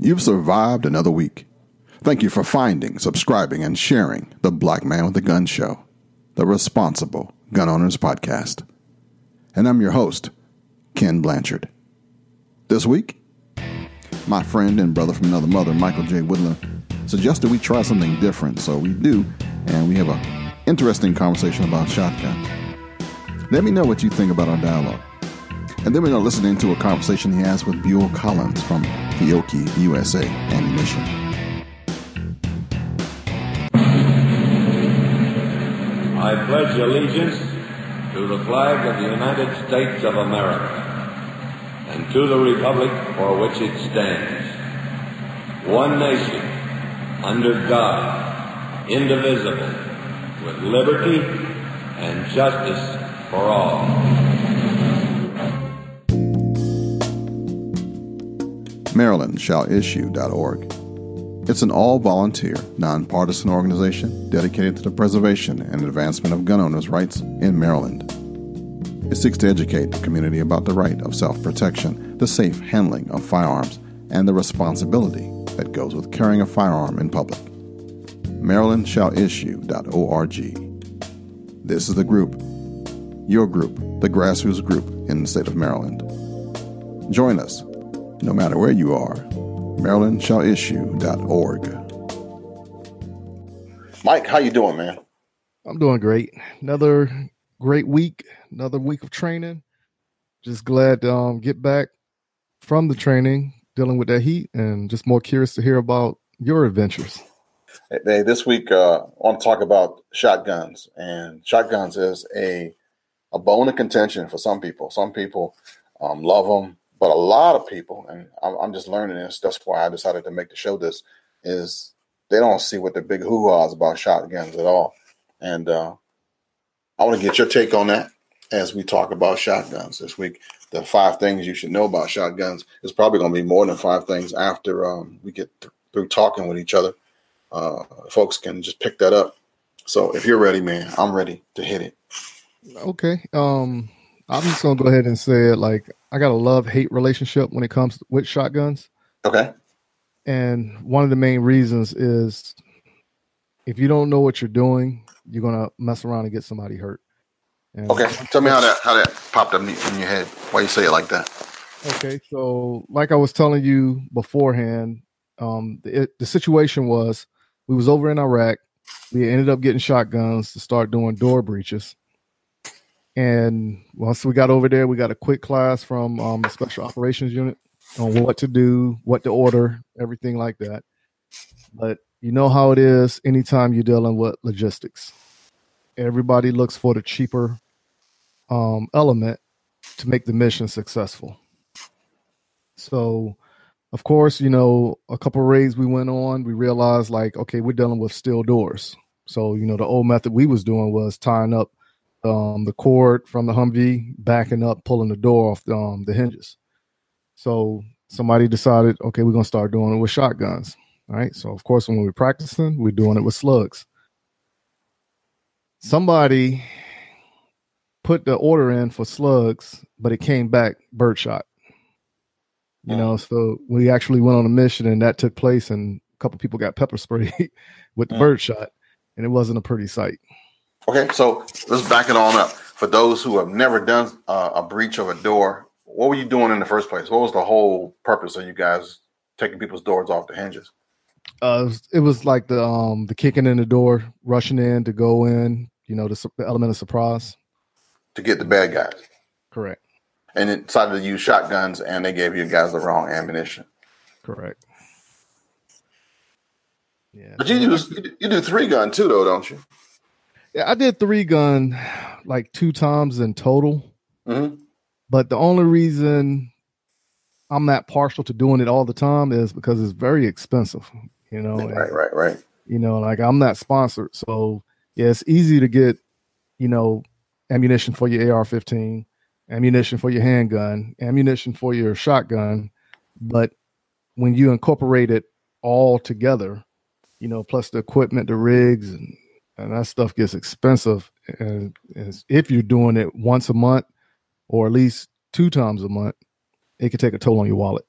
You've survived another week. Thank you for finding, subscribing, and sharing the Black Man with a Gun Show, the responsible gun owners podcast. And I'm your host, Ken Blanchard. This week, my friend and brother from another mother, Michael J. Woodland, suggested we try something different, so we do, and we have an interesting conversation about shotgun. Let me know what you think about our dialogue. And then we're going to listen into a conversation he has with Buell Collins from Fiocchi USA Ammunition. I pledge allegiance to the flag of the United States of America and to the republic for which it stands, one nation, under God, indivisible, with liberty and justice for all. MarylandShallIssue.org. It's an all volunteer, nonpartisan organization dedicated to the preservation and advancement of gun owners' rights in Maryland. It seeks to educate the community about the right of self protection, the safe handling of firearms, and the responsibility that goes with carrying a firearm in public. MarylandShallIssue.org. This is the group, your group, the grassroots group in the state of Maryland. Join us no matter where you are. MarylandShallIssue.org. Mike, how you doing, man? I'm doing great. Another great week, another week of training. Just glad to um, get back from the training, dealing with that heat, and just more curious to hear about your adventures. Hey, this week uh, I want to talk about shotguns, and shotguns is a a bone of contention for some people. Some people um, love them, but a lot of people, and I'm, I'm just learning this. That's why I decided to make the show. This is they don't see what the big hoo-haws about shotguns at all, and uh, I want to get your take on that as we talk about shotguns this week. The five things you should know about shotguns is probably going to be more than five things after um, we get th- through talking with each other. Uh, folks can just pick that up. So if you're ready, man, I'm ready to hit it. Okay. Um, I'm just gonna go ahead and say it like I got a love hate relationship when it comes with shotguns. Okay. And one of the main reasons is if you don't know what you're doing, you're gonna mess around and get somebody hurt. And okay, tell me how that how that popped up in your head. Why you say it like that? Okay, so like I was telling you beforehand, um, the, it, the situation was we was over in Iraq. We ended up getting shotguns to start doing door breaches. And once we got over there, we got a quick class from um, the special operations unit on what to do, what to order, everything like that. But you know how it is anytime you're dealing with logistics. Everybody looks for the cheaper um, element to make the mission successful. So, of course, you know, a couple raids we went on, we realized like, okay, we're dealing with steel doors. So, you know, the old method we was doing was tying up um, the cord from the Humvee, backing up, pulling the door off the, um, the hinges. So somebody decided, okay, we're gonna start doing it with shotguns. All right. So of course, when we're practicing, we're doing it with slugs. Somebody put the order in for slugs, but it came back birdshot. You know, so we actually went on a mission, and that took place, and a couple people got pepper sprayed with the mm. birdshot, and it wasn't a pretty sight. Okay, so let's back it on up. For those who have never done uh, a breach of a door, what were you doing in the first place? What was the whole purpose of you guys taking people's doors off the hinges? Uh, it was, it was like the um the kicking in the door, rushing in to go in. You know, the, the element of surprise to get the bad guys. Correct. And it decided to use shotguns, and they gave you guys the wrong ammunition. Correct. Yeah. But you do you do three gun too, though, don't you? I did three gun like two times in total. Mm-hmm. But the only reason I'm not partial to doing it all the time is because it's very expensive. You know, right, and, right, right. You know, like I'm not sponsored, so yeah, it's easy to get, you know, ammunition for your AR-15, ammunition for your handgun, ammunition for your shotgun, but when you incorporate it all together, you know, plus the equipment, the rigs, and and that stuff gets expensive. And, and if you're doing it once a month or at least two times a month, it could take a toll on your wallet.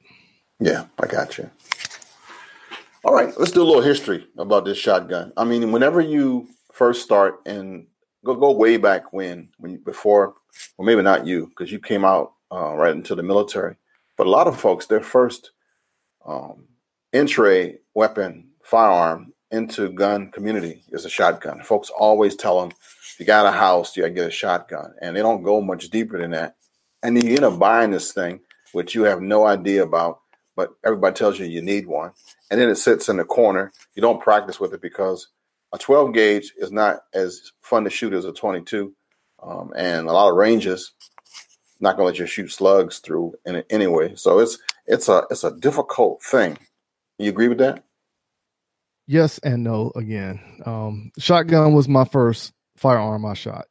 Yeah, I got you. All right, let's do a little history about this shotgun. I mean, whenever you first start and go go way back when when before, well, maybe not you because you came out uh, right into the military, but a lot of folks their first um, entry weapon firearm into gun community is a shotgun. Folks always tell them, you got a house, you got to get a shotgun. And they don't go much deeper than that. And you end up buying this thing, which you have no idea about, but everybody tells you you need one. And then it sits in the corner. You don't practice with it because a 12 gauge is not as fun to shoot as a 22. Um, and a lot of ranges not going to let you shoot slugs through in it anyway. So it's it's a it's a difficult thing. You agree with that? Yes and no. Again, um, shotgun was my first firearm I shot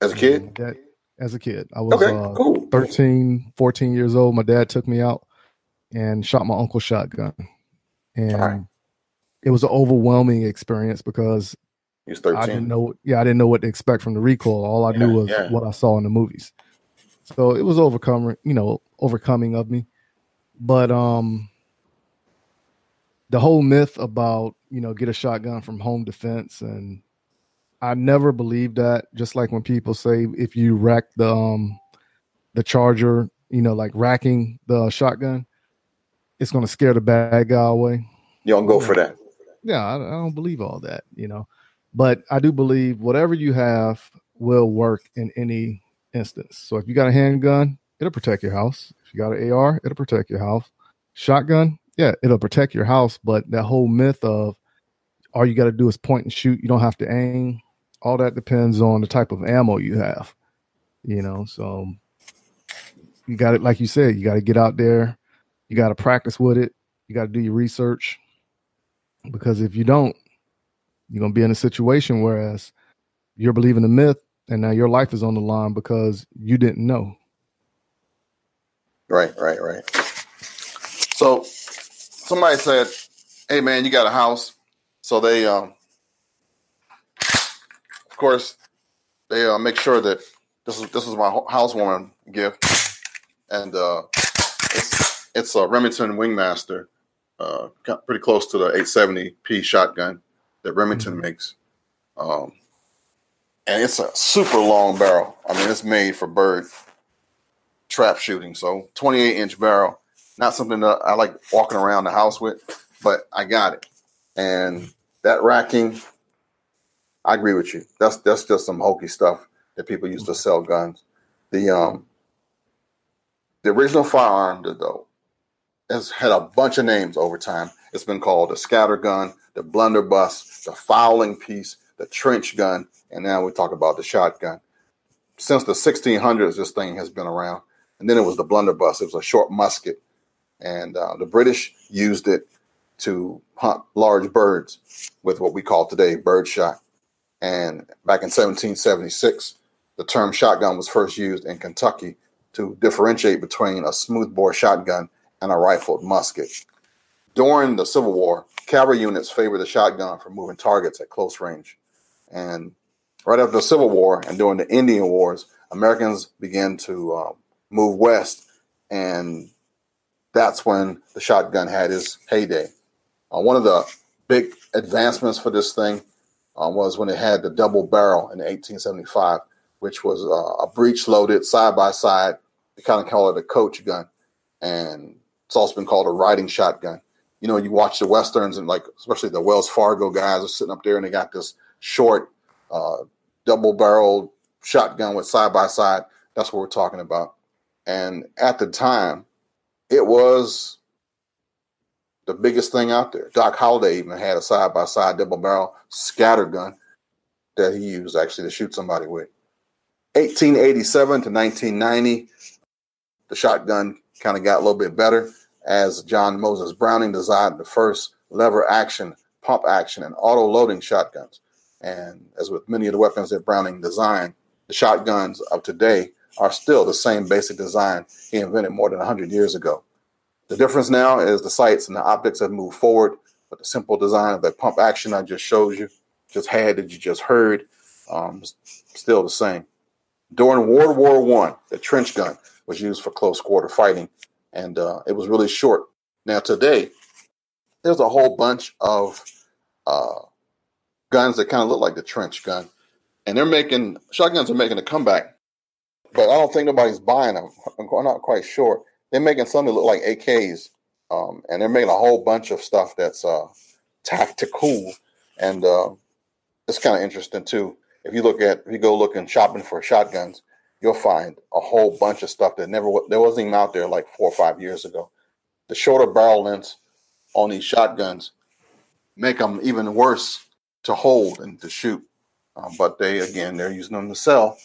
as a kid. That, as a kid, I was okay, uh, cool. 13, 14 years old. My dad took me out and shot my uncle's shotgun, and right. it was an overwhelming experience because I didn't know. Yeah, I didn't know what to expect from the recoil. All I yeah, knew was yeah. what I saw in the movies. So it was overcoming, you know, overcoming of me. But um the whole myth about, you know, get a shotgun from home defense and I never believed that. Just like when people say if you rack the um the charger, you know, like racking the shotgun, it's gonna scare the bad guy away. You don't go for that. Yeah, I, I don't believe all that, you know. But I do believe whatever you have will work in any instance. So if you got a handgun, it'll protect your house. If you got an AR, it'll protect your house. Shotgun, yeah, it'll protect your house. But that whole myth of all you got to do is point and shoot, you don't have to aim. All that depends on the type of ammo you have, you know. So you got it, like you said, you got to get out there, you got to practice with it, you got to do your research. Because if you don't, you're gonna be in a situation whereas you're believing the myth and now your life is on the line because you didn't know. Right, right, right. So somebody said, "Hey, man, you got a house." So they, um, of course, they uh, make sure that this is this is my housewarming gift, and uh, it's it's a Remington Wingmaster, uh, pretty close to the 870p shotgun that Remington mm-hmm. makes. Um, and it's a super long barrel. I mean, it's made for bird trap shooting. So 28 inch barrel, not something that I like walking around the house with, but I got it. And that racking, I agree with you. That's that's just some hokey stuff that people use to sell guns. The um the original firearm though has had a bunch of names over time. It's been called the scatter gun, the blunderbuss, the fowling piece, the trench gun, and now we talk about the shotgun. Since the 1600s, this thing has been around. And then it was the blunderbuss. It was a short musket. And uh, the British used it to hunt large birds with what we call today bird shot. And back in 1776, the term shotgun was first used in Kentucky to differentiate between a smoothbore shotgun and a rifled musket. During the Civil War, cavalry units favored the shotgun for moving targets at close range. And right after the Civil War and during the Indian Wars, Americans began to uh, move west, and that's when the shotgun had its heyday. Uh, one of the big advancements for this thing uh, was when it had the double barrel in 1875, which was uh, a breech loaded side by side. They kind of call it a coach gun, and it's also been called a riding shotgun. You know, you watch the westerns and like, especially the Wells Fargo guys are sitting up there and they got this short uh, double barreled shotgun with side by side. That's what we're talking about. And at the time, it was the biggest thing out there. Doc Holliday even had a side by side double barrel scatter gun that he used actually to shoot somebody with. 1887 to 1990, the shotgun kind of got a little bit better as John Moses Browning designed the first lever action, pump action, and auto loading shotguns. And as with many of the weapons that Browning designed, the shotguns of today are still the same basic design he invented more than 100 years ago. The difference now is the sights and the optics have moved forward, but the simple design of that pump action I just showed you, just had that you just heard, um, still the same. During World War One, the trench gun was used for close quarter fighting, and uh, it was really short. Now today, there's a whole bunch of uh, guns that kind of look like the trench gun, and they're making shotguns are making a comeback. But I don't think nobody's buying them. I'm not quite sure. They're making some that look like AKs, um, and they're making a whole bunch of stuff that's uh, tactical, and uh, it's kind of interesting too. If you look at if you go looking shopping for shotguns, you'll find a whole bunch of stuff that never there wasn't even out there like four or five years ago. The shorter barrel lengths on these shotguns make them even worse to hold and to shoot. Um, but they again they're using them to sell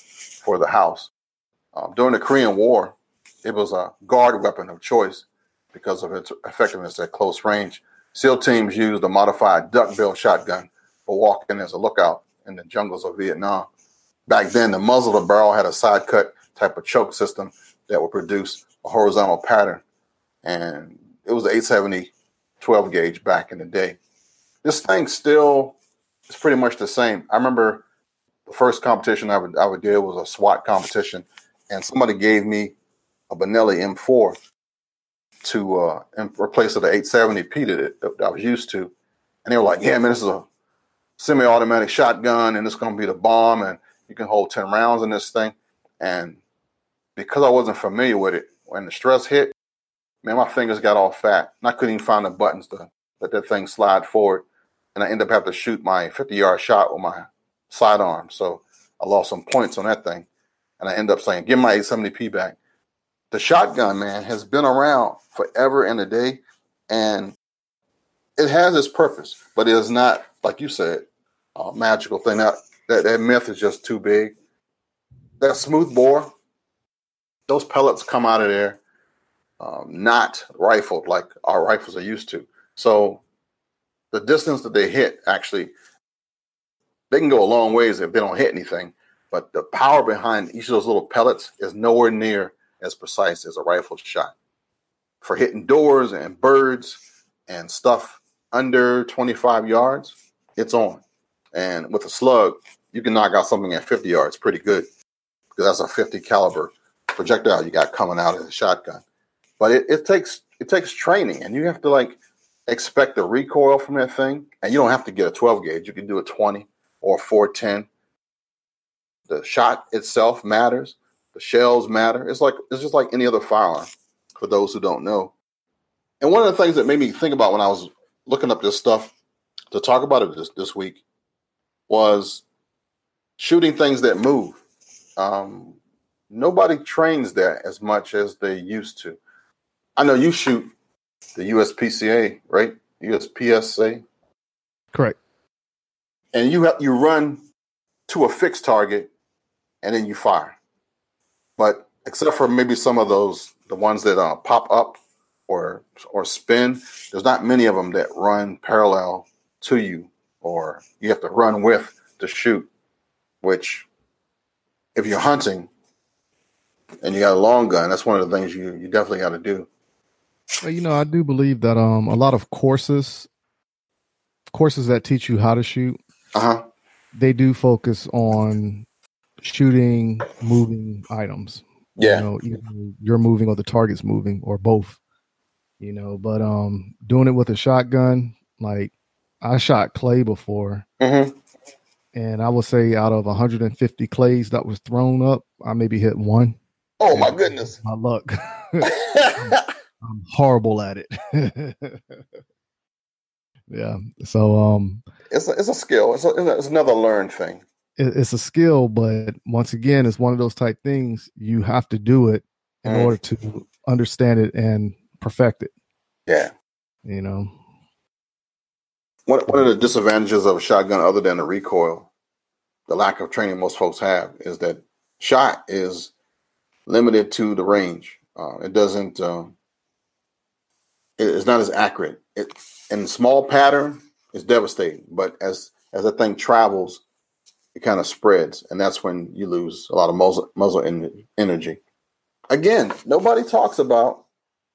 for the house. Um, during the Korean War, it was a guard weapon of choice because of its effectiveness at close range. SEAL teams used a modified duckbill shotgun for walking as a lookout in the jungles of Vietnam. Back then, the muzzle of the barrel had a side cut type of choke system that would produce a horizontal pattern. And it was the 870 12 gauge back in the day. This thing still is pretty much the same. I remember the first competition I would I would do was a SWAT competition, and somebody gave me a Benelli M4 to uh, replace the 870p that, that I was used to, and they were like, "Yeah, man, this is a semi-automatic shotgun, and it's going to be the bomb, and you can hold 10 rounds in this thing." And because I wasn't familiar with it, when the stress hit, man, my fingers got all fat, and I couldn't even find the buttons to let that thing slide forward, and I ended up having to shoot my 50-yard shot with my sidearm. So I lost some points on that thing, and I end up saying, "Give my 870p back." The shotgun, man, has been around forever and a day, and it has its purpose, but it is not, like you said, a magical thing. That that, that myth is just too big. That smooth bore, those pellets come out of there um, not rifled like our rifles are used to. So the distance that they hit actually they can go a long ways if they don't hit anything, but the power behind each of those little pellets is nowhere near as precise as a rifle shot. For hitting doors and birds and stuff under 25 yards, it's on. And with a slug, you can knock out something at 50 yards pretty good because that's a 50 caliber projectile you got coming out of the shotgun. But it, it takes it takes training, and you have to like expect the recoil from that thing. And you don't have to get a 12 gauge; you can do a 20 or a 410. The shot itself matters. The shells matter. It's like it's just like any other firearm. For those who don't know, and one of the things that made me think about when I was looking up this stuff to talk about it this, this week was shooting things that move. Um, nobody trains that as much as they used to. I know you shoot the USPCA, right? USPSA. Correct. And you have, you run to a fixed target and then you fire. But except for maybe some of those, the ones that uh, pop up or or spin, there's not many of them that run parallel to you, or you have to run with to shoot. Which, if you're hunting and you got a long gun, that's one of the things you you definitely got to do. Well, you know, I do believe that um a lot of courses courses that teach you how to shoot, uh-huh. they do focus on shooting moving items. Yeah. You know, either you're moving or the target's moving or both. You know, but um doing it with a shotgun, like I shot clay before. Mm-hmm. And I would say out of 150 clays that was thrown up, I maybe hit one. Oh my goodness. My luck. I'm horrible at it. yeah. So um it's a, it's a skill. It's, a, it's another learned thing. It, it's a skill, but once again, it's one of those type things you have to do it in mm. order to understand it and perfect it. Yeah. You know. What one of the disadvantages of a shotgun other than the recoil, the lack of training most folks have is that shot is limited to the range. Uh, it doesn't um, it's not as accurate. It in small pattern is devastating, but as as that thing travels, it kind of spreads, and that's when you lose a lot of muzzle muzzle energy. Again, nobody talks about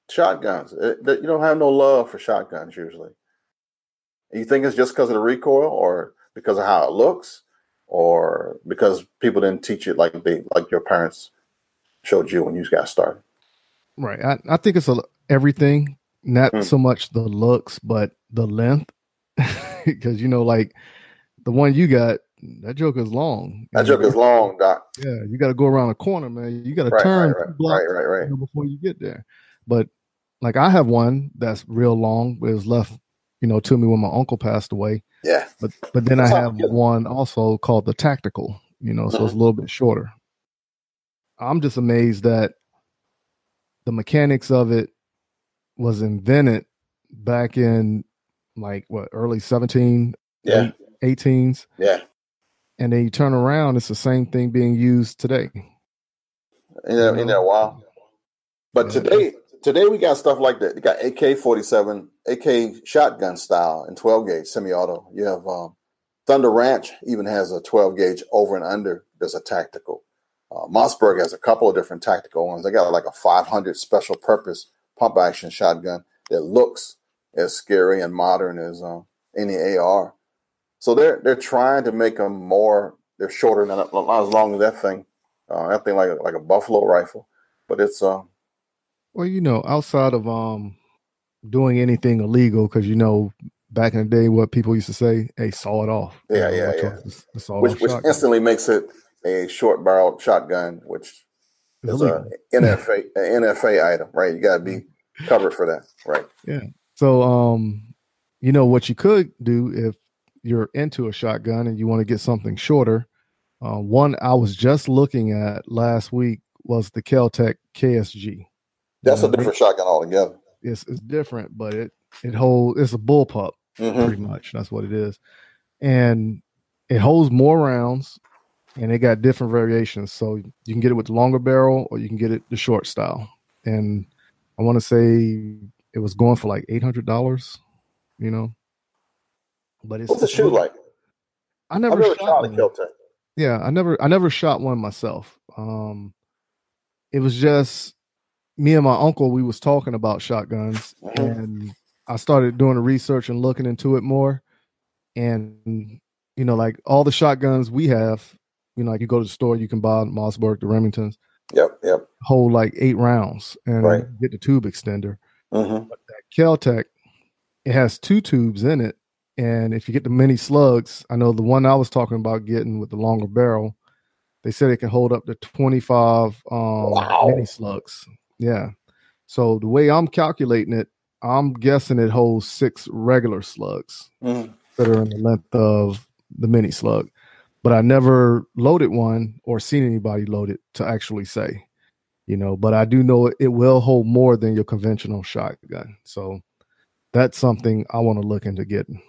shotguns. It, you don't have no love for shotguns usually. You think it's just because of the recoil, or because of how it looks, or because people didn't teach it like they like your parents showed you when you got started. Right. I, I think it's a, everything not Hmm. so much the looks, but the length. Because you know, like the one you got, that joke is long. That joke is long, Doc. Yeah, you got to go around a corner, man. You got to Right, turn right, right, blocks right, right, right. before you get there. But like I have one that's real long. It was left, you know, to me when my uncle passed away. Yeah. But but then I That's how have I one also called the tactical. You know, so it's mm-hmm. a little bit shorter. I'm just amazed that the mechanics of it was invented back in like what early 17 Yeah. 18s Yeah. And then you turn around it's the same thing being used today In that, in that while. But Yeah. today, today we got stuff like that. You got AK forty seven, AK shotgun style, and twelve gauge semi auto. You have um, Thunder Ranch even has a twelve gauge over and under. There's a tactical. Uh, Mossberg has a couple of different tactical ones. They got like a five hundred special purpose pump action shotgun that looks as scary and modern as um, any AR. So they're they're trying to make them more. They're shorter, not, not as long as that thing. Uh, that thing like like a buffalo rifle, but it's uh well you know outside of um doing anything illegal because you know back in the day what people used to say hey saw it off You Yeah, know, yeah, which yeah. which which instantly makes it a short barreled shotgun, which is a. NFA an NFA item, right? You got to be covered for that, right? Yeah. So, um, you know what you could do if you're into a shotgun and you want to get something shorter. Uh, one I was just looking at last week was the Keltec KSG. That's You a different shotgun altogether. It's, it's different, but it it holds. It's a bullpup, hmm pretty much. That's what it is, and it holds more rounds, and it got different variations. So you can get it with the longer barrel, or you can get it the short style. And I want to say it was going for like eight hundred dollars. You know, but it's What's the shoe like? I never, never shot, shot a one. Keltec. Yeah, I never I never shot one myself. Um it was just me and my uncle we was talking about shotguns Mhm. and I started doing the research and looking into it more and you know like all the shotguns we have, you know like you go to the store you can buy Mossberg, the Remingtons Yep, yep. hold like 8 rounds and Right. get the tube extender. hmm That Keltec it has two tubes in it and if you get the mini slugs, I know the one I was talking about getting with the longer barrel, they said it can hold up to 25 um, Wow. mini slugs. Yeah. So the way I'm calculating it, I'm guessing it holds six regular slugs hmm that are in the length of the mini slug. But I never loaded one or seen anybody load it to actually say, you know, but I do know it, it will hold more than your conventional shotgun. So that's something I want to look into getting.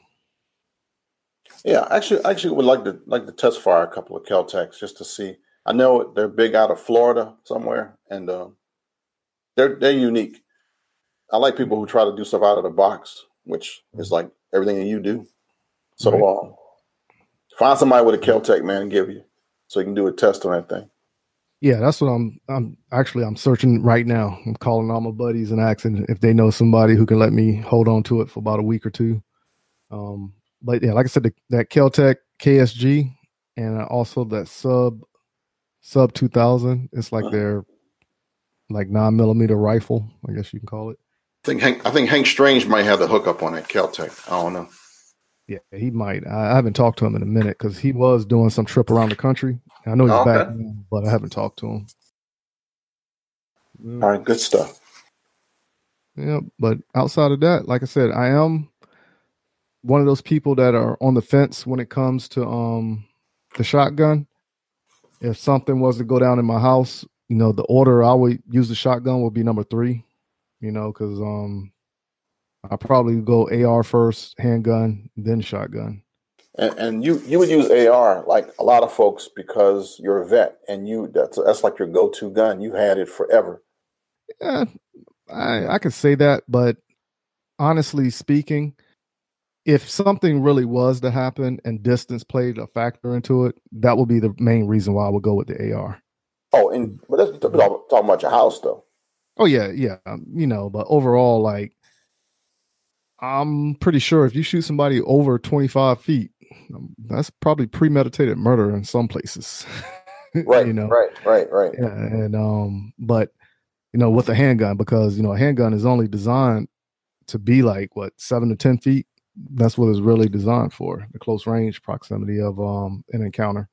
Yeah, actually, I actually would like to like to test fire a couple of Keltecs just to see. I know they're big out of Florida somewhere, and uh, they're they're unique. I like people who try to do stuff out of the box, which is like everything that you do. So Right. uh, find somebody with a Keltec, man, and give you so you can do a test on that thing. Yeah, that's what I'm. I'm actually I'm searching right now. I'm calling all my buddies and asking if they know somebody who can let me hold on to it for about a week or two. Um, but yeah, like I said, the, that Keltec KSG and also that sub sub two thousand. It's like Uh-huh. their like nine millimeter rifle, I guess you can call it. I think Hank, I think Hank Strange might have the hookup on that Keltec. I don't know. Yeah, he might. I, I haven't talked to him in a minute because he was doing some trip around the country. I know he's Oh, back, but I haven't talked to him. All right, good stuff. Yeah, but outside of that, like I said, I am one of those people that are on the fence when it comes to um the shotgun. If something was to go down in my house, you know, the order I would use the shotgun would be number three. You know, because um I probably go AR first, handgun, then shotgun. And, and you you would use AR like a lot of folks because you're a vet and you that's that's like your go to gun. You had it forever. Yeah, I I could say that, but honestly speaking, if something really was to happen and distance played a factor into it, that would be the main reason why I would go with the AR. Oh, and but that's talking about your house though. Oh yeah, yeah, um, you know, but overall, like, I'm pretty sure if you shoot somebody over 25 feet, um, that's probably premeditated murder in some places. Right, you know, right, right, right. Yeah, and um, but you know, with a handgun, because you know, a handgun is only designed to be like what seven to ten feet. That's what it's really designed for, the close range proximity of um an encounter.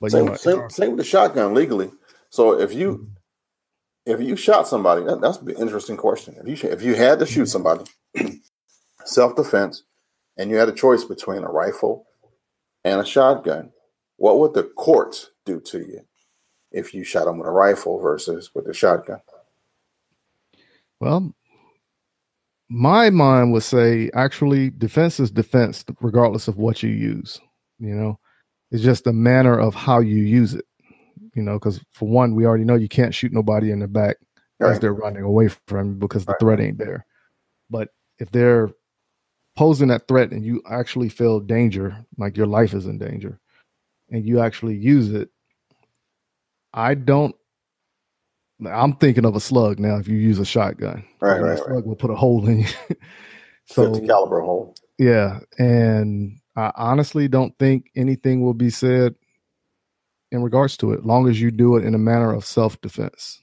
But same, you know, same, same with the shotgun legally. So if you mm-hmm. if you shot somebody, that, that's an interesting question. If you if you had to shoot mm-hmm. somebody, self defense, and you had a choice between a rifle and a shotgun, what would the courts do to you if you shot them with a rifle versus with a shotgun? Well, my mind would say actually defense is defense regardless of what you use. You know, it's just the manner of how you use it. You know, because for one, we already know you can't shoot nobody in the back right. as they're running away from you because the right. threat ain't there. But if they're posing that threat and you actually feel danger, like your life is in danger, and you actually use it, I don't. I'm thinking of a slug now. If you use a shotgun, right, right, slug right. will put a hole in you. so, 50 caliber hole. Yeah, and I honestly don't think anything will be said in regards to it, long as you do it in a manner of self defense.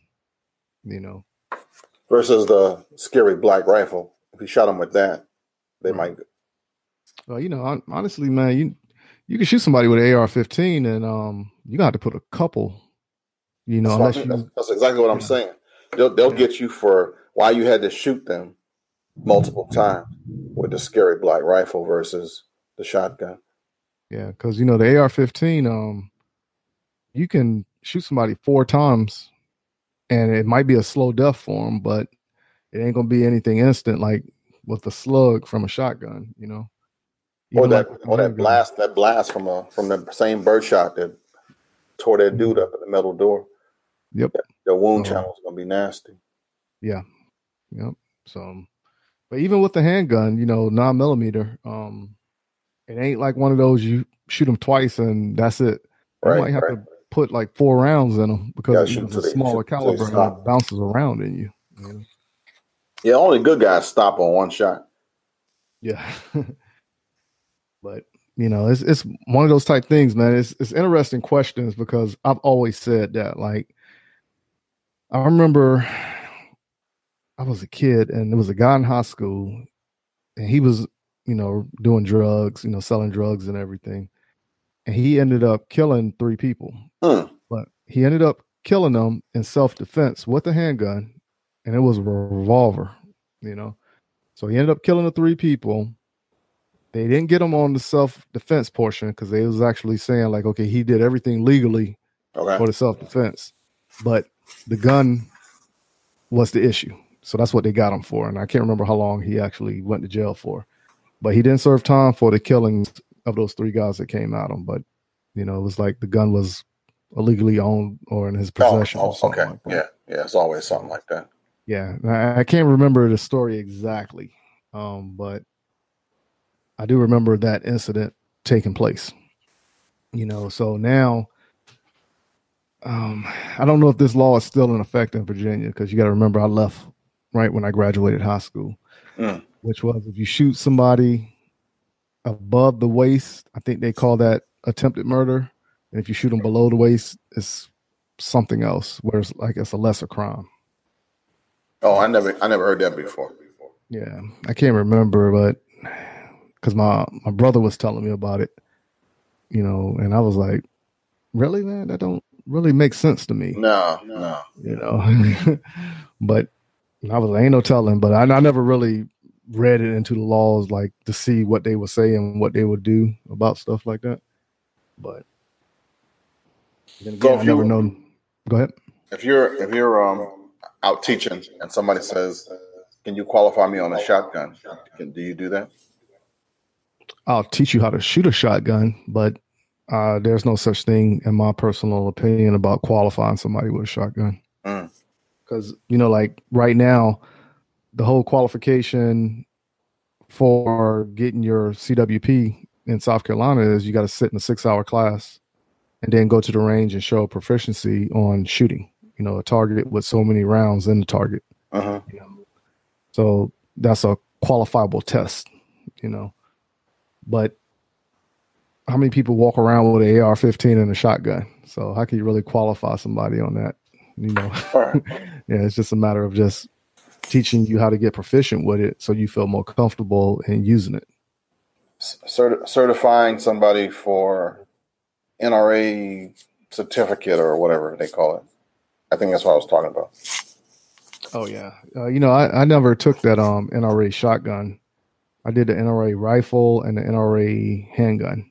You know, versus the scary black rifle. If you shot them with that, they might. Well, you know, honestly, man, you you can shoot somebody with an AR-15, and um, you got to put a couple. You know, that's, you, that's, that's exactly what I'm saying. They'll they'll yeah. get you for why you had to shoot them multiple times with the scary black rifle versus the shotgun. Yeah, because you know the AR-15, um, you can shoot somebody four times, and it might be a slow death for them, but it ain't gonna be anything instant like with a slug from a shotgun. You know, or that like or that blast that blast from a from the same birdshot that tore that dude up at the metal door. Yep, the wound channel is gonna be nasty. Yeah, yep. So, but even with the handgun, you know, nine millimeter, um, it ain't like one of those you shoot them twice and that's it. Right, you might have right. to put like four rounds in them because it's a smaller caliber and it bounces around in you. you know? Yeah, only good guys stop on one shot. Yeah. but you know, it's it's one of those type things, man. It's it's interesting questions because I've always said that. Like, I remember I was a kid and there was a guy in high school, and he was, you know, doing drugs, you know, selling drugs and everything, and he ended up killing three people. Huh. But he ended up killing them in self defense with a handgun, and it was a revolver, you know. So he ended up killing the three people. They didn't get him on the self defense portion because they was actually saying like, okay, he did everything legally okay. for the self defense, but the gun was the issue. So that's what they got him for, and I can't remember how long he actually went to jail for. But he didn't serve time for the killings of those three guys that came at him. But you know, it was like the gun was illegally owned or in his oh, possession. Oh, oh okay, like yeah, yeah, it's always something like that. Yeah, I, I can't remember the story exactly, um, but I do remember that incident taking place. You know, so now um, I don't know if this law is still in effect in Virginia because you got to remember I left right when I graduated high school, mm. which was if you shoot somebody above the waist, I think they call that attempted murder, and if you shoot them below the waist, it's something else, where it's like it's a lesser crime. Oh, I never, I never heard that before. Yeah, I can't remember, but because my my brother was telling me about it, you know, and I was like, really, man, that don't really make sense to me. No, no, you know, but I was ain't no telling. But I, I never really read it into the laws like to see what they would say and what they would do about stuff like that. But then again, so I never know. Go ahead. If you're if you're um out teaching and somebody says, "Can you qualify me on a shotgun?" Can, do you do that? I'll teach you how to shoot a shotgun, but uh, there's no such thing, in my personal opinion, about qualifying somebody with a shotgun. Because mm. you know, like right now, the whole qualification for getting your CWP in South Carolina is you got to sit in a six-hour class and then go to the range and show proficiency on shooting you know a target with so many rounds in the target. Uh-huh. You know? So that's a qualifiable test, you know. But how many people walk around with an AR-15 and a shotgun? So how can you really qualify somebody on that? You know, yeah, it's just a matter of just teaching you how to get proficient with it so you feel more comfortable in using it. Cert- certifying somebody for NRA certificate or whatever they call it. I think that's what I was talking about. Oh yeah, uh, you know I, I never took that um NRA shotgun. I did the NRA rifle and the NRA handgun,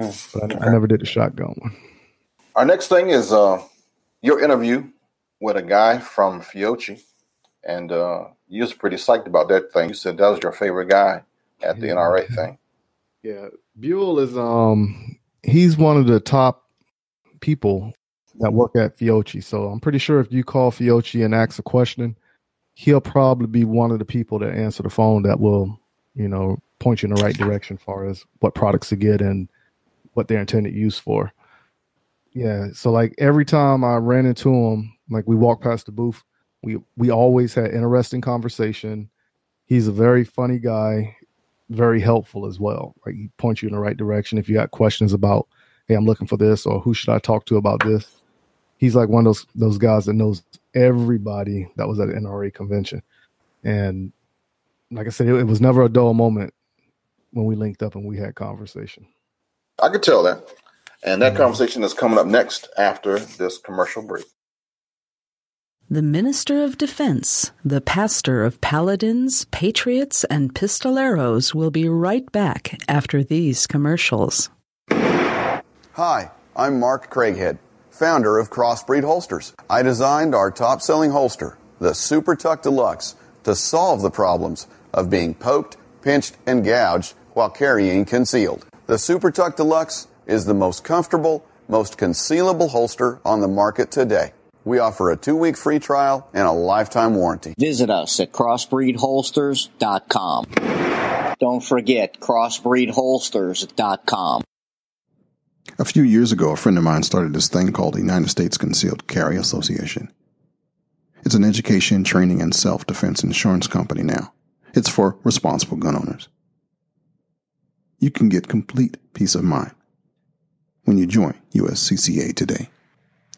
hmm. but I, okay. I, never did the shotgun one. Our next thing is uh, your interview with a guy from Fiocchi, and uh, you was pretty psyched about that thing. You said that was your favorite guy at the yeah. NRA thing. Yeah, Buell is um he's one of the top people that work at Fiocchi. So I'm pretty sure if you call Fiocchi and ask a question, he'll probably be one of the people that answer the phone that will, you know, point you in the right direction as far as what products to get and what they're intended use for. Yeah. So like every time I ran into him, like we walked past the booth, we we always had interesting conversation. He's a very funny guy, very helpful as well. Right. He points you in the right direction. If you got questions about, hey, I'm looking for this or who should I talk to about this? He's like one of those those guys that knows everybody that was at an NRA convention. And like I said, it, it was never a dull moment when we linked up and we had conversation. I could tell that. And that mm-hmm. conversation is coming up next after this commercial break. The Minister of Defense, the pastor of paladins, patriots, and pistoleros will be right back after these commercials. Hi, I'm Mark Craighead, founder of Crossbreed Holsters. I designed our top selling holster, the Super Tuck Deluxe, to solve the problems of being poked, pinched, and gouged while carrying concealed. The Super Tuck Deluxe is the most comfortable, most concealable holster on the market today. We offer a two week free trial and a lifetime warranty. Visit us at crossbreedholsters.com. Don't forget crossbreedholsters.com. A few years ago, a friend of mine started this thing called the United States Concealed Carry Association. It's an education, training, and self defense insurance company now. It's for responsible gun owners. You can get complete peace of mind when you join USCCA today.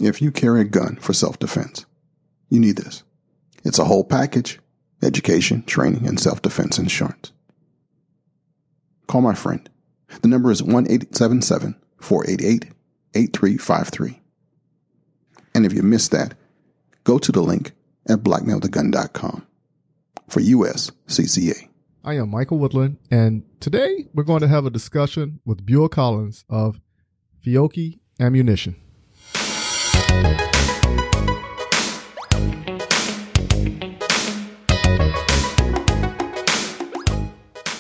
If you carry a gun for self defense, you need this. It's a whole package education, training, and self defense insurance. Call my friend. The number is 1 877 488 8353. And if you missed that, go to the link at blackmanwithagun.com for USCCA. I am Michael Woodland, and today we're going to have a discussion with Buell Collins of Fiocchi Ammunition.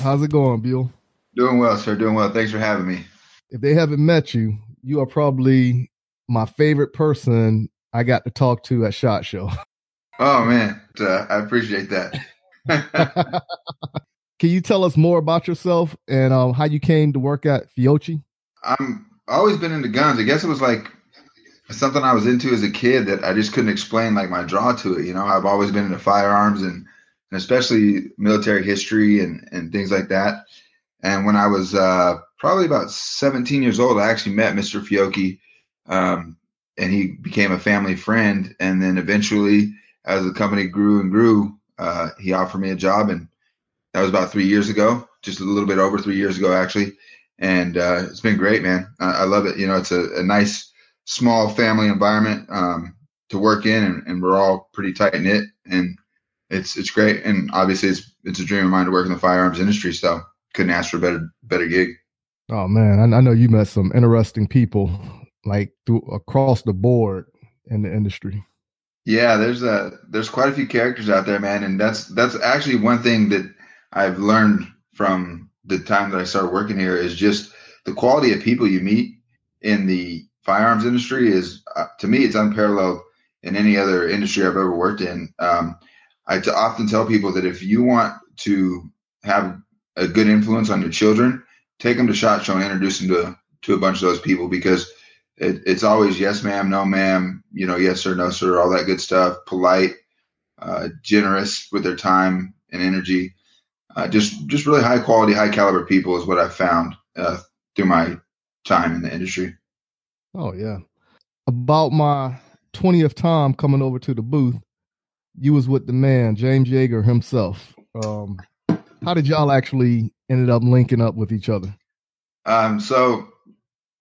How's it going, Bill? Doing well, sir. Doing well. Thanks for having me. If they haven't met you, you are probably my favorite person I got to talk to at Shot Show. Oh man, uh, I appreciate that. Can you tell us more about yourself and um, how you came to work at Fiocchi? I'm always been into guns. I guess it was like something I was into as a kid that I just couldn't explain like my draw to it. You know, I've always been into firearms and, and especially military history and, and things like that. And when I was uh, probably about 17 years old, I actually met Mr. Fiocchi, um, and he became a family friend. And then eventually, as the company grew and grew, uh, he offered me a job, and that was about three years ago, just a little bit over three years ago, actually. And uh, it's been great, man. I, I love it. You know, it's a, a nice small family environment um, to work in, and, and, we're all pretty tight knit, and it's it's great. And obviously, it's it's a dream of mine to work in the firearms industry. So couldn't ask for a better better gig. Oh man, I, I know you met some interesting people like through across the board in the industry. Yeah, there's a there's quite a few characters out there, man, and that's that's actually one thing that I've learned from the time that I started working here is just the quality of people you meet in the firearms industry is uh, to me it's unparalleled in any other industry I've ever worked in. Um, I t- often tell people that if you want to have a good influence on your children, take them to Shot Show and introduce them to to a bunch of those people because it, it's always yes ma'am, no ma'am, you know, yes sir, no sir, all that good stuff. Polite, uh, generous with their time and energy. Uh, just just really high quality, high caliber people is what I've found uh, through my time in the industry. Oh yeah. About my 20th time coming over to the booth, you was with the man James Yeager himself. Um, how did y'all actually ended up linking up with each other? Um, so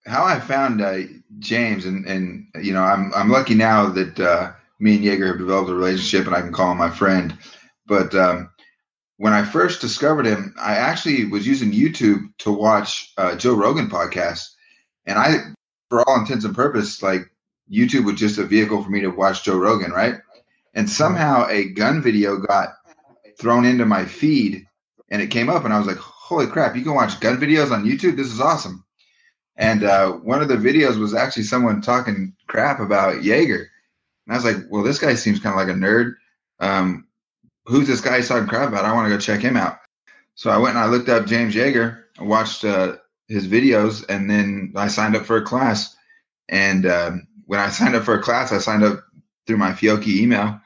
how I found uh, James, and and you know, I'm I'm lucky now that uh, me and Yeager have developed a relationship, and I can call him my friend. But um, when I first discovered him, I actually was using YouTube to watch uh, Joe Rogan podcast, and I, for all intents and purposes, like YouTube was just a vehicle for me to watch Joe Rogan, right? And somehow a gun video got thrown into my feed, and it came up, and I was like, "Holy crap! You can watch gun videos on YouTube. This is awesome!" And uh, one of the videos was actually someone talking crap about Yeager, and I was like, "Well, this guy seems kind of like a nerd." Um, who's this guy he's talking crap about? I want to go check him out. So I went and I looked up James Yeager, I watched uh, his videos, and then I signed up for a class. And um, when I signed up for a class, I signed up through my Fiocchi email,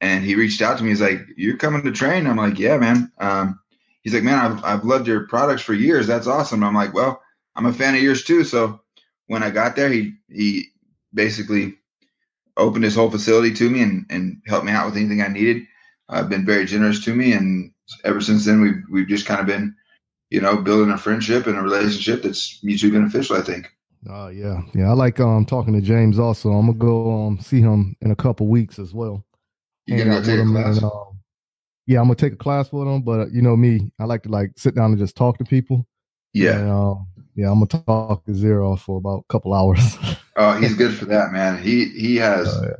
and he reached out to me. He's like, "You're coming to train?" I'm like, "Yeah, man." Um, he's like, "Man, I've I've loved your products for years. That's awesome." I'm like, "Well, I'm a fan of yours too." So when I got there, he he basically opened his whole facility to me and and helped me out with anything I needed uh, been very generous to me, and ever since then we've we've just kind of been, you know, building a friendship and a relationship that's mutually beneficial. I think. Oh uh, yeah, yeah. I like um talking to James. Also, I'm gonna go um see him in a couple weeks as well. You gonna go take a class? And, um, yeah, I'm gonna take a class with him. But you know me, I like to like sit down and just talk to people. Yeah. And, um, yeah, I'm gonna talk to Zero for about a couple hours. oh, he's good for that, man. He he has oh, yeah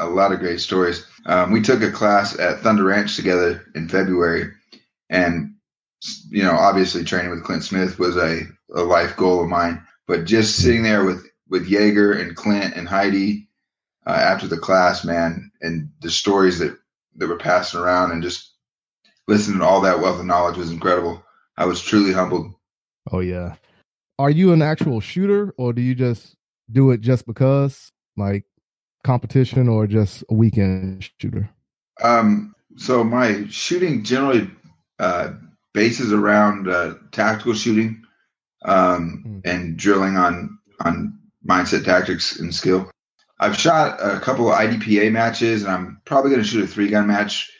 a lot of great stories. Um, we took a class at Thunder Ranch together in February, and you know, obviously training with Clint Smith was a, a life goal of mine. But just sitting there with with Yeager and Clint and Heidi uh, after the class, man, and the stories that that were passing around, and just listening to all that wealth of knowledge was incredible. I was truly humbled. Oh yeah. Are you an actual shooter, or do you just do it just because? Like, competition or just a weekend shooter? Um, so my shooting generally uh, bases around uh, tactical shooting um, mm. and drilling on on mindset, tactics, and skill. I've shot a couple of IDPA matches, and I'm probably going to shoot a three gun match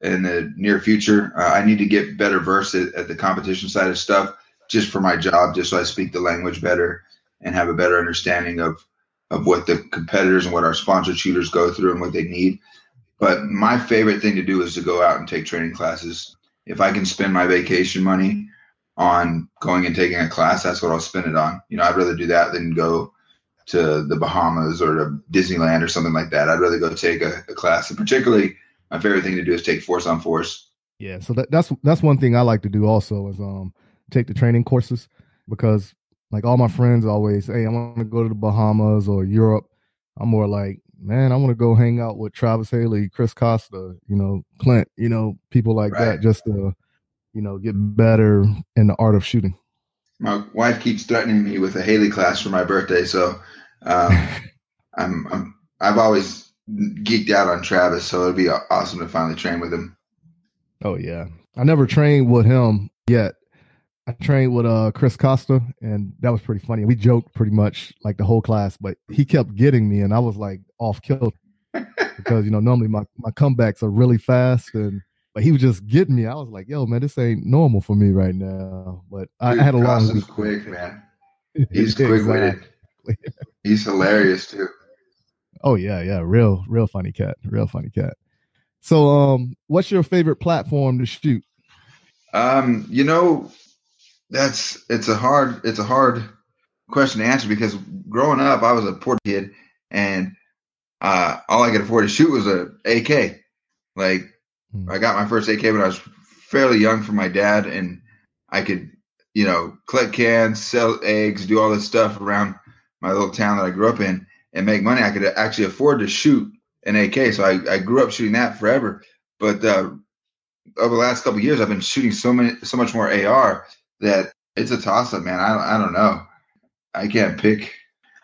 in the near future. Uh, I need to get better versed at, at, the competition side of stuff, just for my job, just so I speak the language better and have a better understanding of of what the competitors and what our sponsored shooters go through and what they need. But my favorite thing to do is to go out and take training classes. If I can spend my vacation money on going and taking a class, that's what I'll spend it on. You know, I'd rather do that than go to the Bahamas or to Disneyland or something like that. I'd rather go take a, a class. And particularly, my favorite thing to do is take force on force. Yeah, so that, that's that's one thing I like to do also is um take the training courses because like all my friends always, hey, I want to go to the Bahamas or Europe. I'm more like, man, I want to go hang out with Travis Haley, Chris Costa, you know, Clint, you know, people like right. that, just to, you know, get better in the art of shooting. My wife keeps threatening me with a Haley class for my birthday, so um, I'm, I'm I've always geeked out on Travis, so it'd be awesome to finally train with him. Oh yeah, I never trained with him yet, I trained with uh Chris Costa, and that was pretty funny. We joked pretty much like the whole class, but he kept getting me, and I was like off kilter because you know normally my my comebacks are really fast, and but he was just getting me. I was like, "Yo, man, this ain't normal for me right now." But Dude, I, had a long week. quick, man. He's quick witted. He's hilarious too. Oh yeah, yeah, real, real funny cat, real funny cat. So, um, what's your favorite platform to shoot? Um, you know, that's it's a hard it's a hard question to answer because growing up I was a poor kid and uh, all I could afford to shoot was a AK. Like mm. I got my first AK when I was fairly young from my dad, and I could you know collect cans, sell eggs, do all this stuff around my little town that I grew up in, and make money. I could actually afford to shoot an AK, so I, I grew up shooting that forever. But uh, over the last couple years, I've been shooting so many so much more AR that it's a toss up, man. I I don't know. I can't pick.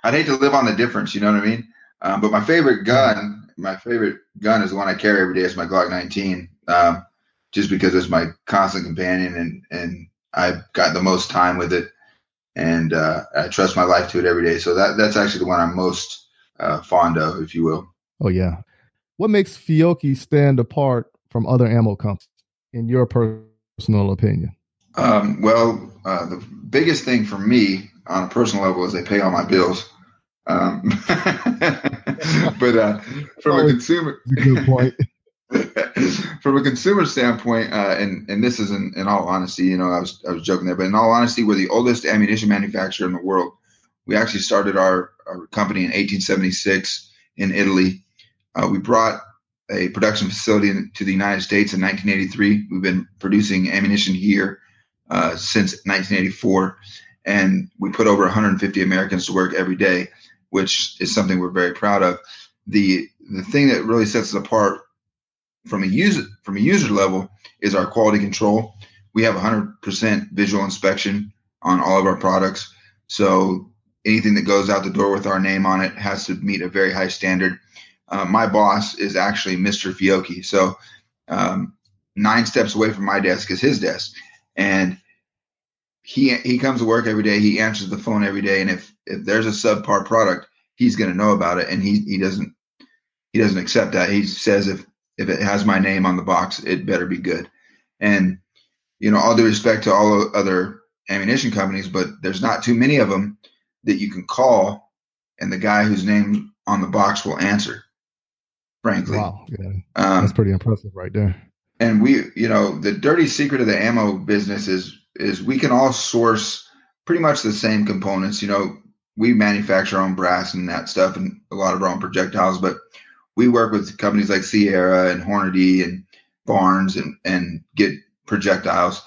I'd hate to live on the difference. You know what I mean? Um, but my favorite gun, my favorite gun is the one I carry every day. It's my Glock 19, um, just because it's my constant companion and and I've got the most time with it, and uh, I trust my life to it every day. So that that's actually the one I'm most uh, fond of, if you will. Oh yeah. what makes Fiocchi stand apart from other ammo companies, in your personal opinion? Um, well, uh, the biggest thing for me on a personal level is they pay all my bills. Um, but uh, from a consumer, good point. from a consumer standpoint, uh, and and this is in, in all honesty, you know, I was I was joking there, but in all honesty, we're the oldest ammunition manufacturer in the world. We actually started our, our company in 1876 in Italy. Uh, we brought a production facility in, to the United States in 1983. We've been producing ammunition here uh, since 1984, and we put over 150 Americans to work every day, which is something we're very proud of. the The thing that really sets us apart from a user from a user level is our quality control. We have 100% visual inspection on all of our products, so anything that goes out the door with our name on it has to meet a very high standard. Uh, my boss is actually Mr. Fiocchi, so um, nine steps away from my desk is his desk, and he he comes to work every day. He answers the phone every day, and if if there's a subpar product, he's going to know about it, and he he doesn't he doesn't accept that. He says if if it has my name on the box, it better be good. And you know, all due respect to all other ammunition companies, but there's not too many of them that you can call, and the guy whose name on the box will answer. Frankly, wow, yeah, um, that's pretty impressive right there. And we, you know, the dirty secret of the ammo business is is we can all source pretty much the same components. You know, we manufacture our own brass and that stuff, and a lot of our own projectiles, but we work with companies like Sierra and Hornady and Barnes and and get projectiles.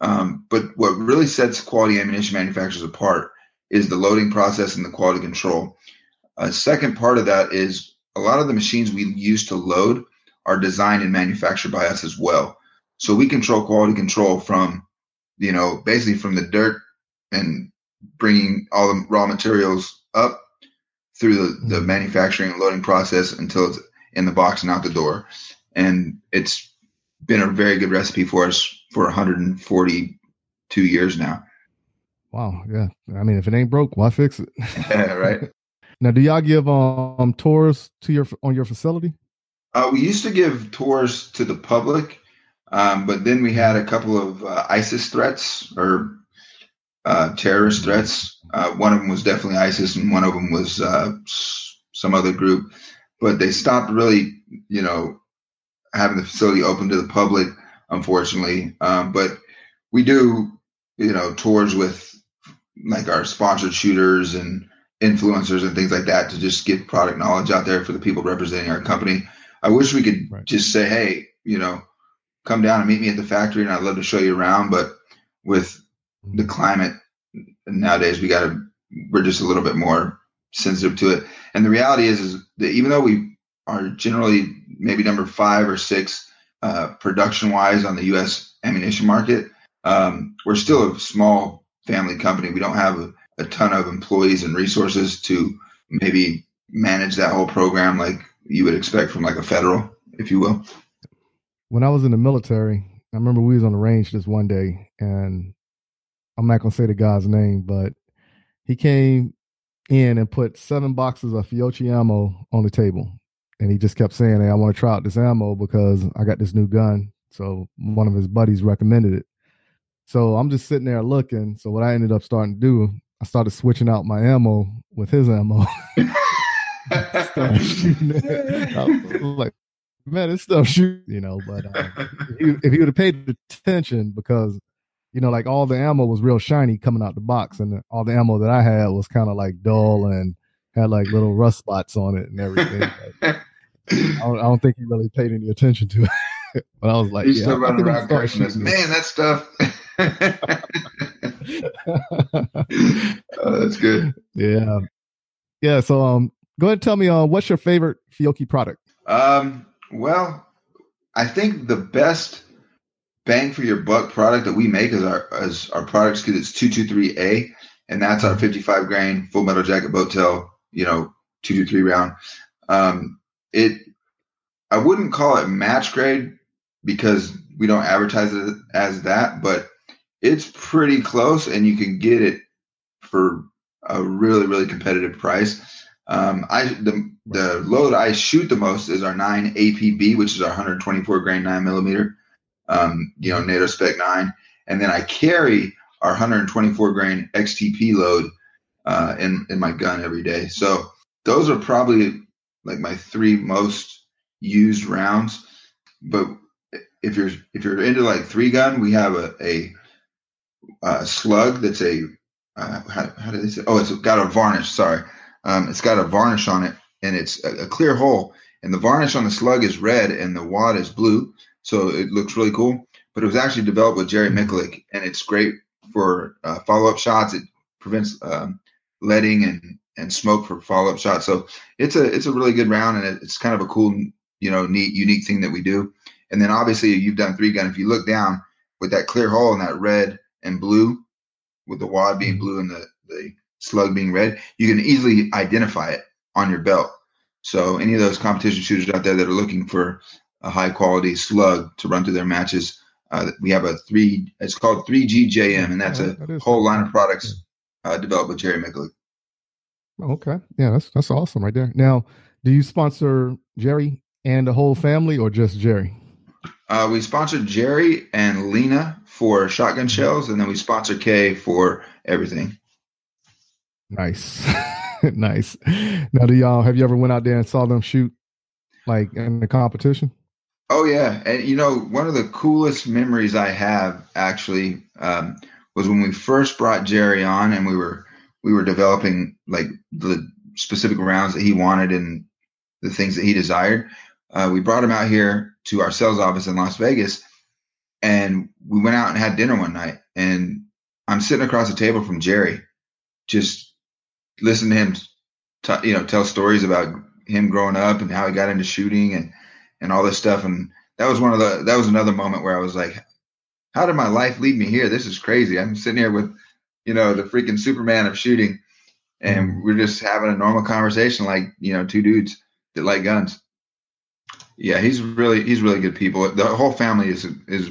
Um, but what really sets quality ammunition manufacturers apart is the loading process and the quality control. A second part of that is a lot of the machines we use to load are designed and manufactured by us as well. So we control quality control from, you know, basically from the dirt and bringing all the raw materials up through the, the mm-hmm. manufacturing and loading process until it's in the box and out the door. And it's been a very good recipe for us for 142 years now. Wow. Yeah. I mean, if it ain't broke, why fix it? yeah, right. Now, do y'all give um tours to your on your facility? Uh, we used to give tours to the public, um, but then we had a couple of uh, ISIS threats or uh, terrorist threats. Uh, one of them was definitely ISIS, and one of them was uh, some other group. But they stopped really, you know, having the facility open to the public, unfortunately. Um, but we do, you know, tours with like our sponsored shooters and influencers and things like that to just get product knowledge out there for the people representing our company. I wish we could right. just say, hey, you know, come down and meet me at the factory and I'd love to show you around. But with the mm-hmm. climate nowadays, we got to, we're just a little bit more sensitive to it. And the reality is, is that even though we are generally maybe number five or six uh, production wise on the U.S. ammunition market, um, we're still a small family company. We don't have a, a ton of employees and resources to maybe manage that whole program like you would expect from like a federal, if you will. When I was in the military, I remember we was on the range this one day, and I'm not gonna say the guy's name, but he came in and put seven boxes of Fiocchi ammo on the table, and he just kept saying, "Hey, I want to try out this ammo because I got this new gun." So one of his buddies recommended it, so I'm just sitting there looking. So what I ended up starting to do, I started switching out my ammo with his ammo. like, man, this stuff shoot, you know. But um, if he would have paid attention, because you know, like all the ammo was real shiny coming out the box, and all the ammo that I had was kind of like dull and had like little rust spots on it and everything. I, don't, I, don't, think he really paid any attention to it. but I was like, He's yeah, still running around man, that stuff. oh, that's good. Yeah. Yeah. So um go ahead and tell me uh what's your favorite Fiocchi product? Um well, I think the best bang for your buck product that we make is our as our products because it's 223A and that's our 55 grain full metal jacket boat tail, you know, 223 round. Um it I wouldn't call it match grade because we don't advertise it as that, but it's pretty close, and you can get it for a really really competitive price. Um, I the the load I shoot the most is our nine APB, which is our 124 grain nine millimeter, um, you know, NATO spec nine, and then I carry our 124 grain XTP load uh, in in my gun every day. So those are probably like my three most used rounds. But if you're if you're into like three gun, we have a a, a slug that's a uh, how, how do they say? Oh, it's got a varnish. Sorry, um, it's got a varnish on it, and it's a, a, clear hull. And the varnish on the slug is red, and the wad is blue, so it looks really cool. But it was actually developed with Jerry Miculek, and it's great for uh, follow up shots. It prevents um, leading and and smoke for follow up shots. So it's a it's a really good round, and it's kind of a cool, you know, neat, unique thing that we do. And then obviously you've done three gun. If you look down with that clear hull and that red and blue, with the wad being blue and the, the slug being red, you can easily identify it on your belt. So any of those competition shooters out there that are looking for a high quality slug to run through their matches, uh, we have a three. It's called 3GJM, and that's a that whole line of products uh, developed with Jerry Miculek. Okay, yeah, that's that's awesome right there. Now, do you sponsor Jerry and the whole family, or just Jerry? Uh, we sponsor Jerry and Lena for shotgun mm-hmm. shells, and then we sponsor Kay for everything. Nice, nice. Now, do y'all have you ever went out there and saw them shoot like in the competition? Oh yeah, and you know one of the coolest memories I have actually um, was when we first brought Jerry on, and we were we were developing like the specific rounds that he wanted and the things that he desired. Uh, we brought him out here to our sales office in Las Vegas, and we went out and had dinner one night. And I'm sitting across the table from Jerry, just listening to him, t- you know, tell stories about him growing up and how he got into shooting and and all this stuff. And that was one of the that was another moment where I was like, how did my life lead me here? This is crazy. I'm sitting here with, you know, the freaking Superman of shooting, and mm-hmm. we're just having a normal conversation like you know two dudes that like guns. Yeah, he's really he's really good people. The whole family is is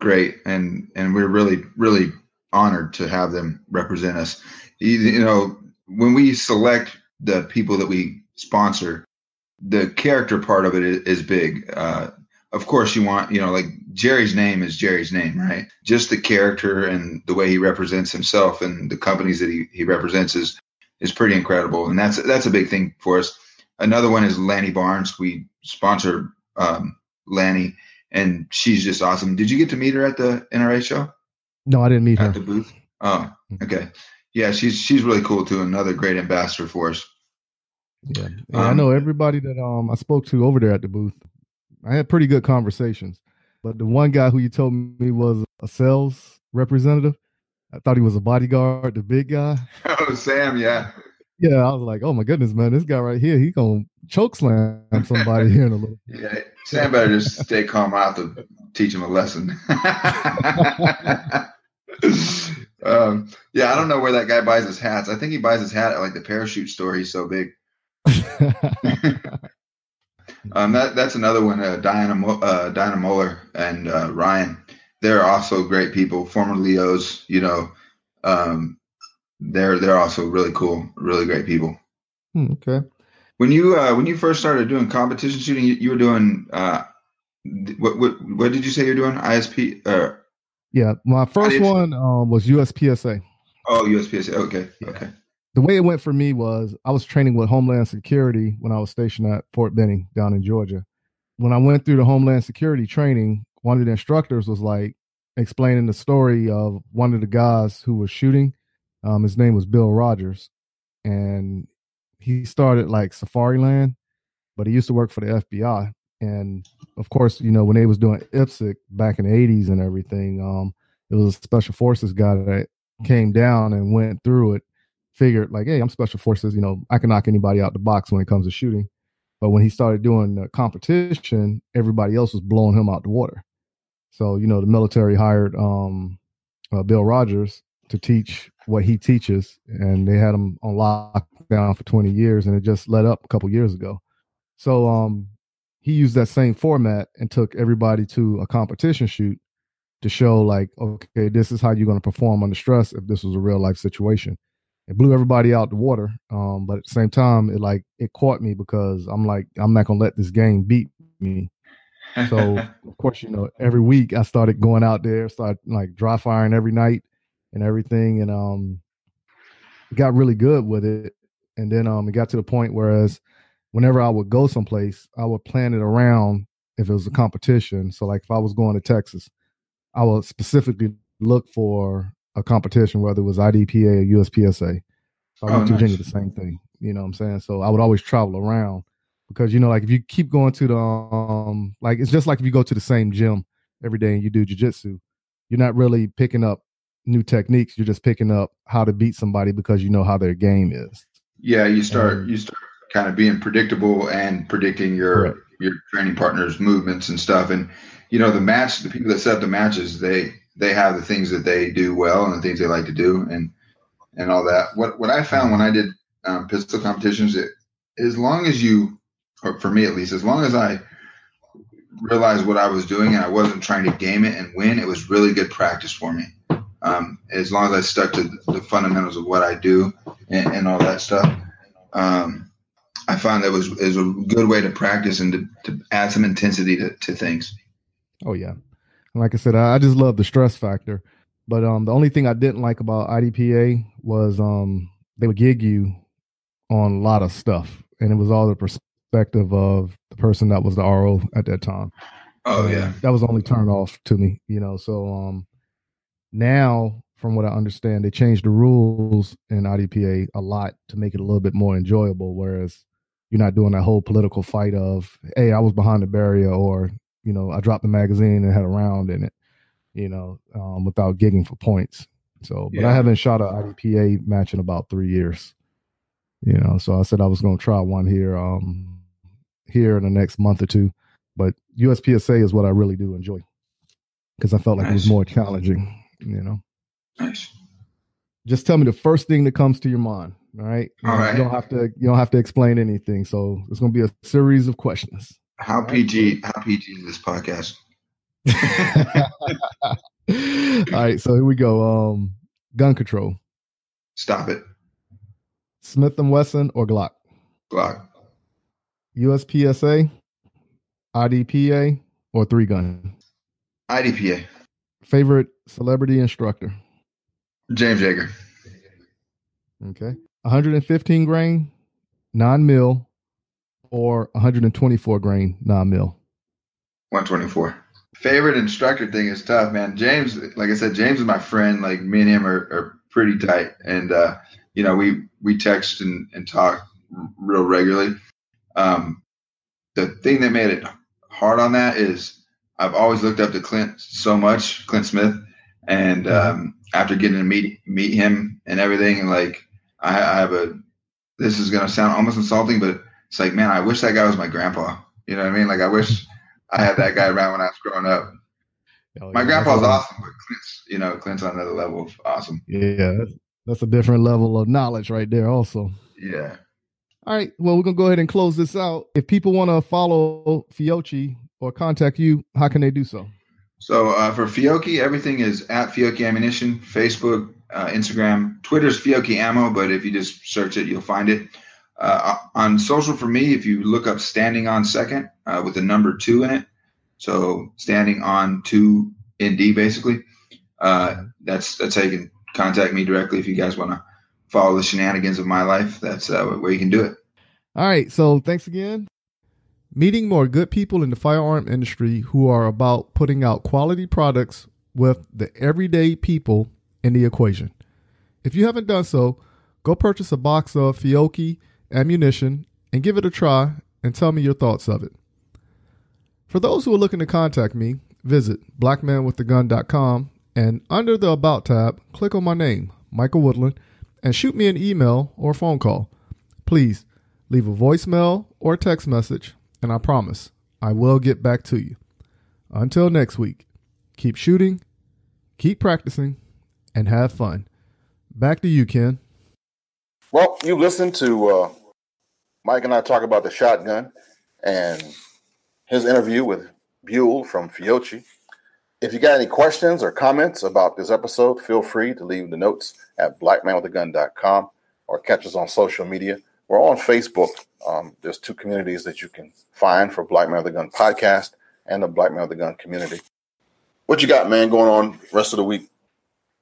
great, and and we're really really honored to have them represent us. You, you know, when we select the people that we sponsor, the character part of it is, big. Uh, of course, you want you know like Jerry's name is Jerry's name, right? Just the character and the way he represents himself and the companies that he, he represents is is pretty incredible, and that's that's a big thing for us. Another one is Lanny Barnes. We sponsor um, Lanny, and she's just awesome. Did you get to meet her at the NRA show? No, I didn't meet at her at the booth. Oh, mm-hmm. okay. Yeah, she's she's really cool too. Another great ambassador for us. Yeah, um, I know everybody that um I spoke to over there at the booth. I had pretty good conversations, but the one guy who you told me was a sales representative, I thought he was a bodyguard, the big guy. Oh, Sam, yeah. Yeah, I was like, oh my goodness, man, this guy right here, he gonna choke slam somebody here in a little. Yeah, Sam better just stay calm. I have to teach him a lesson. um, yeah, I don't know where that guy buys his hats. I think he buys his hat at like the parachute store. He's so big. um, that that's another one. Uh, Diana uh, Diana Moeller and uh, Ryan. They're also great people. Former Leos, you know. Um, they're they're also really cool, really great people. Hmm, okay. When you uh, when you first started doing competition shooting, you, you were doing uh, what what what did you say you're doing? ISP. Uh, yeah, my first one um, was USPSA. Oh, USPSA. Okay, yeah. okay. The way it went for me was I was training with Homeland Security when I was stationed at Fort Benning down in Georgia. When I went through the Homeland Security training, one of the instructors was like explaining the story of one of the guys who was shooting um, his name was Bill Rogers, and he started like Safariland, but he used to work for the FBI. And of course, you know when they was doing IPSC back in the '80s and everything, um, it was a special forces guy that came down and went through it. Figured like, hey, I'm special forces. You know, I can knock anybody out the box when it comes to shooting. But when he started doing the competition, everybody else was blowing him out the water. So you know, the military hired um, uh, Bill Rogers to teach what he teaches, and they had him on lockdown for 20 years, and it just let up a couple years ago. So um, he used that same format and took everybody to a competition shoot to show like, okay, this is how you're going to perform under stress if this was a real life situation. it blew everybody out the water. Um, but at the same time, it like it caught me because I'm like, I'm not gonna let this game beat me. So of course, you know, every week I started going out there, started like dry firing every night and everything, and um, got really good with it. And then um, it got to the point whereas whenever I would go someplace, I would plan it around if it was a competition. So like if I was going to Texas, I would specifically look for a competition, whether it was IDPA or USPSA. If I Oh, went to nice. Virginia, the same thing. You know what I'm saying? So I would always travel around because you know, like if you keep going to the um like it's just like if you go to the same gym every day and you do jujitsu, you're not really picking up new techniques. You're just picking up how to beat somebody because you know how their game is. Yeah, you start Um, you start kind of being predictable and predicting your Correct. your training partner's movements and stuff. And you know, the match, the people that set up the matches, they they have the things that they do well and the things they like to do and and all that. What what I found when I did um, pistol competitions, it, as long as you, or for me at least, as long as I realized what I was doing and I wasn't trying to game it and win, it was really good practice for me. Um, as long as I stuck to the, the fundamentals of what I do and, and all that stuff, um, I found that was is a good way to practice and to, to add some intensity to, to things. Oh yeah. And like I said, I, I just love the stress factor. But um the only thing I didn't like about IDPA was um they would gig you on a lot of stuff. And it was all the perspective of the person that was the RO at that time. Oh yeah, That was the only turn off to me, you know. So um now from what I understand, they changed the rules in IDPA a lot to make it a little bit more enjoyable, whereas you're not doing that whole political fight of, hey, I was behind the barrier or, you know, I dropped the magazine and had a round in it, you know, um, without gigging for points. So, but I haven't shot an IDPA match in about three years, you know. So I said I was going to try one here, um, here in the next month or two. But USPSA is what I really do enjoy because I felt like it was more challenging, you know. nice. Just tell me the first thing that comes to your mind. All right. You All know, right. You don't have to. You don't have to explain anything. So it's going to be a series of questions. How PG? How PG is this podcast? All right. So here we go. Um, gun control: Stop it, Smith and Wesson or Glock? Glock. USPSA, IDPA, or three gun? IDPA. Favorite celebrity instructor? James Yeager. Okay. 115 grain, nine mil, or 124 grain, nine mil. 124. Favorite instructor thing is tough, man. James, like I said, James is my friend. Like me and him are, are pretty tight, and uh, you know we we text and, and talk real regularly. Um, the thing that made it hard on that is I've always looked up to Clint so much, Clint Smith, and um, after getting to meet meet him and everything, and like I, I have a this is gonna sound almost insulting, but it's like man, I wish that guy was my grandpa. You know what I mean? Like I wish I had that guy around when I was growing up. Oh, My yeah, grandpa's awesome, but Clint's, you know, Clint's on another level of awesome. Yeah, that's, that's a different level of knowledge right there, also. Yeah. All right. Well, we're going to go ahead and close this out. If people want to follow Fiocchi or contact you, how can they do so? So uh, for Fiocchi, everything is at Fiocchi Ammunition, Facebook, uh, Instagram, Twitter's Fiocchi Ammo, but if you just search it, you'll find it. Uh, on social for me, if you look up Standing on Second uh, with the number two in it, so standing on two ND basically, uh, that's that's how you can contact me directly if you guys want to follow the shenanigans of my life. That's uh, where you can do it. All right. So thanks again. Meeting more good people in the firearm industry who are about putting out quality products with the everyday people in the equation. If you haven't done so, go purchase a box of Fiocchi ammunition and give it a try and tell me your thoughts of it. For those who are looking to contact me, visit blackmanwithagun.com and under the About tab, click on my name, Michael Woodland, and shoot me an email or phone call. Please leave a voicemail or text message, and I promise I will get back to you. Until next week, keep shooting, keep practicing, and have fun. Back to you, Ken. Well, you listened to uh, Mike and I talk about the shotgun and his interview with Buell from Fiocchi. If you got any questions or comments about this episode, feel free to leave the notes at blackmanwithagun.com. or catch us on social media. We're on Facebook. Um, there's two communities that you can find for Black Man of the Gun podcast and the Black Man of the Gun community. What you got, man, going on rest of the week?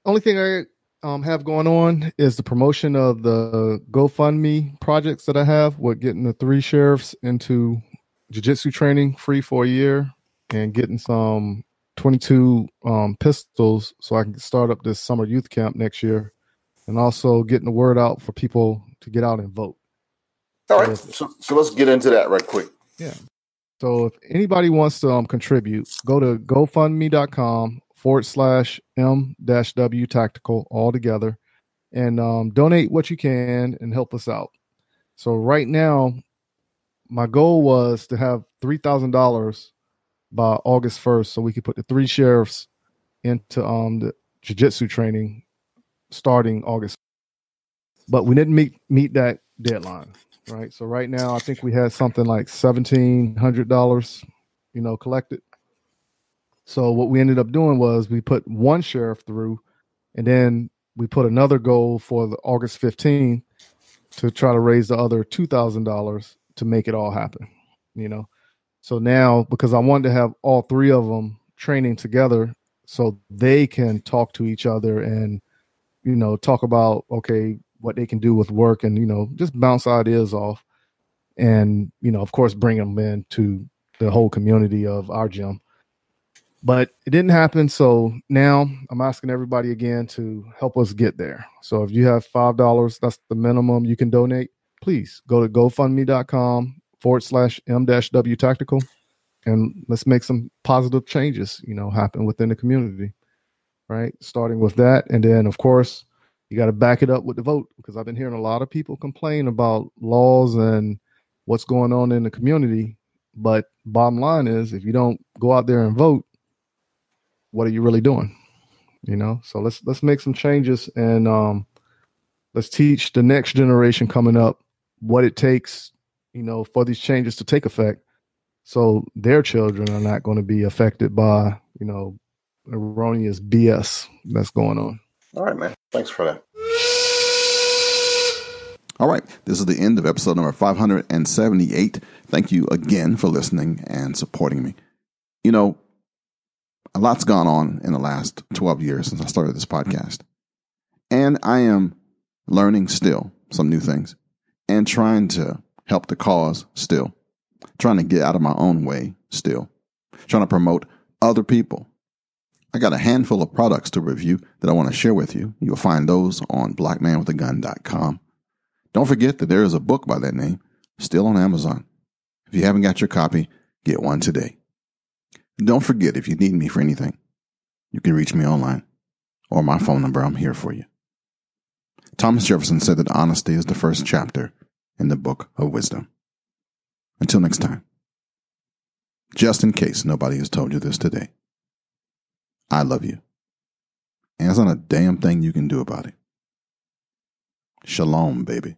Only thing I um, have going on is the promotion of the GoFundMe projects that I have with getting the three sheriffs into jiu-jitsu training free for a year and getting some 22 um, pistols so I can start up this summer youth camp next year and also getting the word out for people to get out and vote. All right. So, so let's get into that right quick. Yeah. So if anybody wants to um, contribute, go to GoFundMe.com forward slash M dash W tactical all together and um, donate what you can and help us out. So right now, my goal was to have three thousand dollars by August first, so we could put the three sheriffs into um the jiu-jitsu training starting August. But we didn't meet meet that deadline, right? So right now, I think we had something like seventeen hundred dollars, you know, collected. So what we ended up doing was we put one sheriff through, and then we put another goal for the August 15th to try to raise the other two thousand dollars to make it all happen. You know, so now because I wanted to have all three of them training together, so they can talk to each other and you know talk about okay what they can do with work and you know just bounce ideas off, and you know of course bring them in to the whole community of our gym but it didn't happen. So now I'm asking everybody again to help us get there. So if you have five dollars, that's the minimum you can donate. Please go to GoFundMe.com forward slash M W tactical and let's make some positive changes, you know, happen within the community. Right. Starting with that. And then of course you got to back it up with the vote because I've been hearing a lot of people complain about laws and what's going on in the community. But bottom line is if you don't go out there and vote, what are you really doing? You know, so let's let's make some changes and um, let's teach the next generation coming up what it takes, you know, for these changes to take effect, so their children are not going to be affected by you know erroneous BS that's going on. All right, man. Thanks for that. All right, this is the end of episode number 578. Thank you again for listening and supporting me. You know, a lot's gone on in the last 12 years since I started this podcast. And I am learning still some new things and trying to help the cause still, trying to get out of my own way still, trying to promote other people. I got a handful of products to review that I want to share with you. You'll find those on blackmanwithagun.com. Don't forget that there is a book by that name still on Amazon. If you haven't got your copy, get one today. Don't forget, if you need me for anything, you can reach me online or my phone number. I'm here for you. Thomas Jefferson said that honesty is the first chapter in the book of wisdom. Until next time, just in case nobody has told you this today, I love you. And there's not a damn thing you can do about it. Shalom, baby.